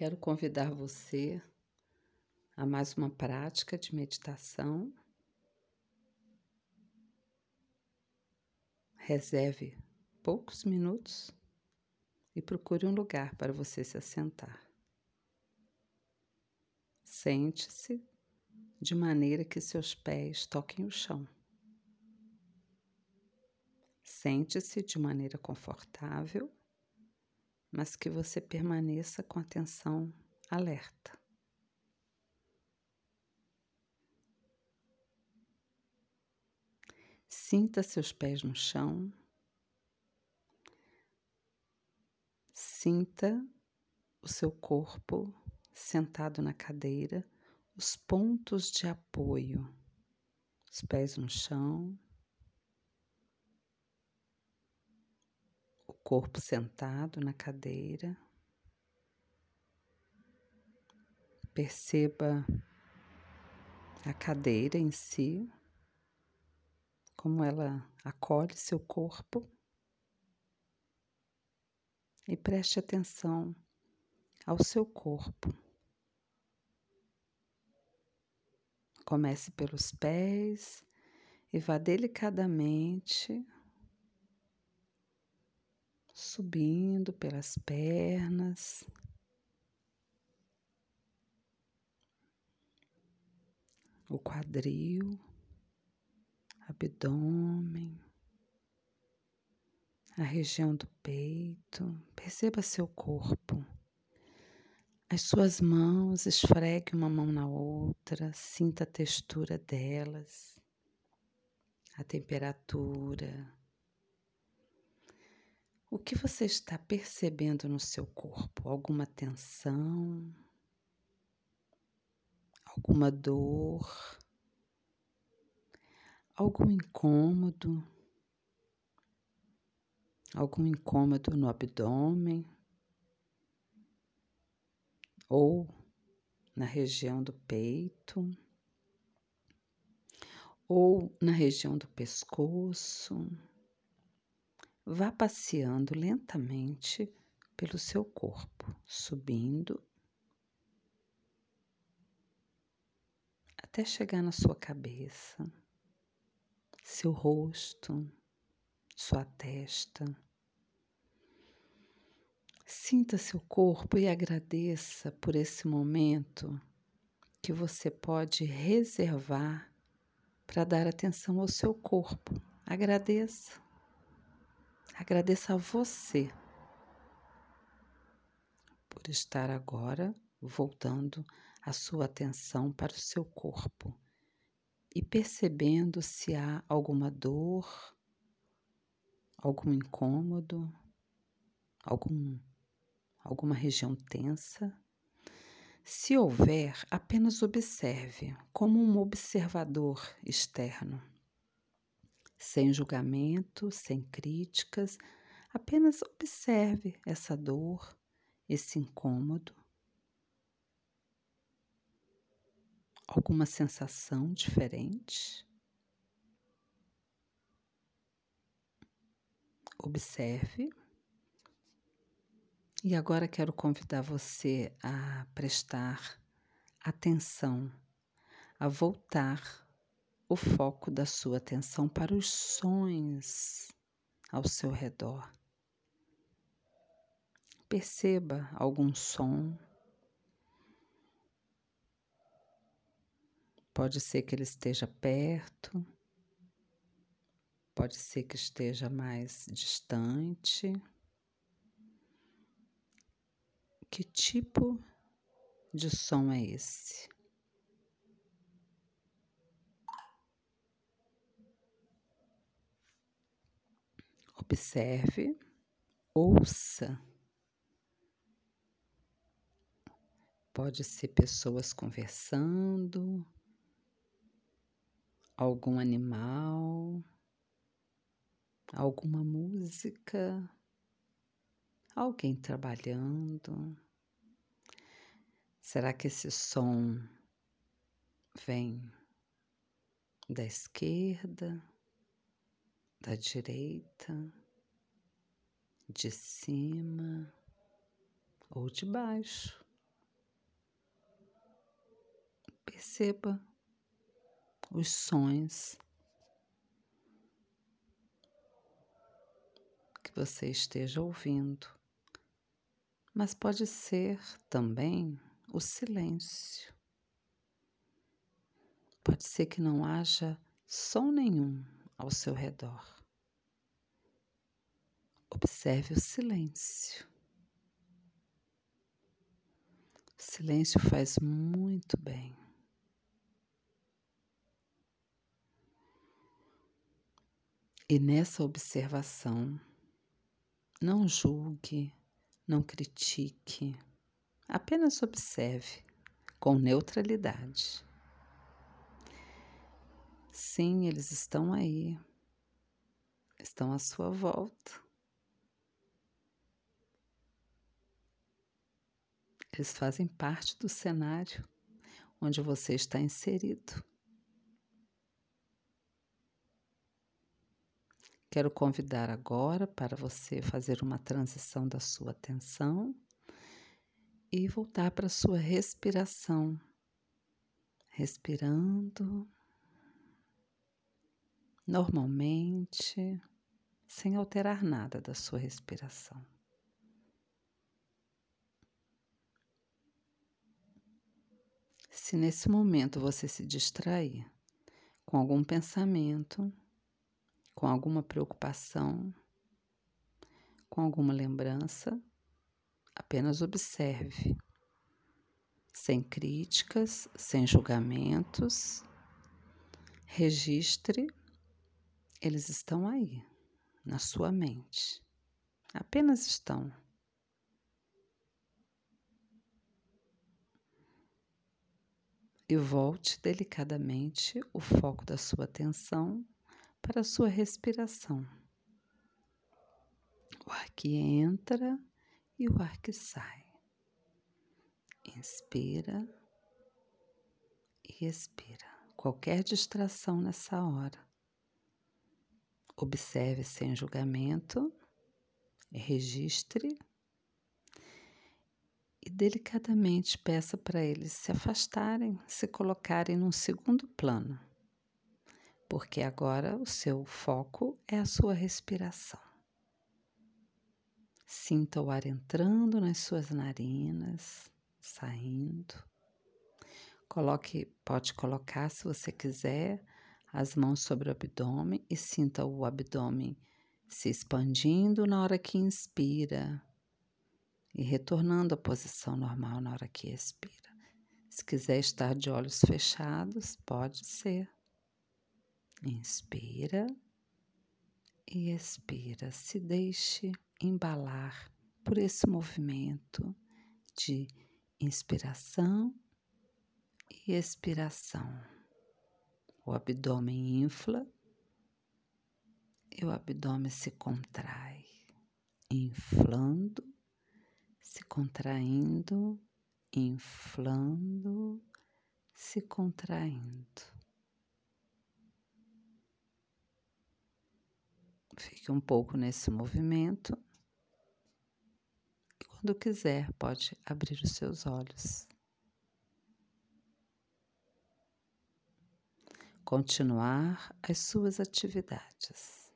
Quero convidar você a mais uma prática de meditação. Reserve poucos minutos e procure um lugar para você se assentar. Sente-se de maneira que seus pés toquem o chão. Sente-se de maneira confortável mas que você permaneça com atenção alerta. Sinta seus pés no chão. Sinta o seu corpo sentado na cadeira, os pontos de apoio, os pés no chão, corpo sentado na cadeira. Perceba a cadeira em si, como ela acolhe seu corpo. E preste atenção ao seu corpo. Comece pelos pés e vá delicadamente subindo pelas pernas. O quadril, abdômen, a região do peito. Perceba seu corpo. As suas mãos, esfregue uma mão na outra, sinta a textura delas, a temperatura o que você está percebendo no seu corpo? Alguma tensão? Alguma dor? Algum incômodo? Algum incômodo no abdômen? Ou na região do peito? Ou na região do pescoço? Vá passeando lentamente pelo seu corpo, subindo até chegar na sua cabeça, seu rosto, sua testa. Sinta seu corpo e agradeça por esse momento que você pode reservar para dar atenção ao seu corpo. Agradeça. Agradeça a você por estar agora voltando a sua atenção para o seu corpo e percebendo se há alguma dor, algum incômodo, algum, alguma região tensa. Se houver, apenas observe como um observador externo sem julgamento, sem críticas, apenas observe essa dor, esse incômodo. Alguma sensação diferente? Observe. E agora quero convidar você a prestar atenção, a voltar o foco da sua atenção para os sons ao seu redor. Perceba algum som. Pode ser que ele esteja perto, pode ser que esteja mais distante. Que tipo de som é esse? Observe, ouça. Pode ser pessoas conversando, algum animal, alguma música, alguém trabalhando. Será que esse som vem da esquerda, da direita? de cima ou de baixo. Perceba os sons que você esteja ouvindo, mas pode ser também o silêncio. Pode ser que não haja som nenhum ao seu redor. Observe o silêncio. O silêncio faz muito bem. E nessa observação, não julgue, não critique, apenas observe com neutralidade. Sim, eles estão aí, estão à sua volta. Eles fazem parte do cenário onde você está inserido. Quero convidar agora para você fazer uma transição da sua atenção e voltar para a sua respiração. Respirando normalmente, sem alterar nada da sua respiração. Se nesse momento você se distrair com algum pensamento, com alguma preocupação, com alguma lembrança, apenas observe, sem críticas, sem julgamentos, registre, eles estão aí, na sua mente, apenas estão. e volte delicadamente o foco da sua atenção para a sua respiração. O ar que entra e o ar que sai. Inspira e expira. Qualquer distração nessa hora. Observe sem julgamento, registre e delicadamente peça para eles se afastarem, se colocarem num segundo plano, porque agora o seu foco é a sua respiração. Sinta o ar entrando nas suas narinas, saindo. Coloque, pode colocar, se você quiser, as mãos sobre o abdômen e sinta o abdômen se expandindo na hora que inspira e retornando à posição normal na hora que expira. Se quiser estar de olhos fechados, pode ser. Inspira e expira. Se deixe embalar por esse movimento de inspiração e expiração. O abdômen infla e o abdômen se contrai, inflando se contraindo, inflando, se contraindo. Fique um pouco nesse movimento quando quiser, pode abrir os seus olhos. Continuar as suas atividades.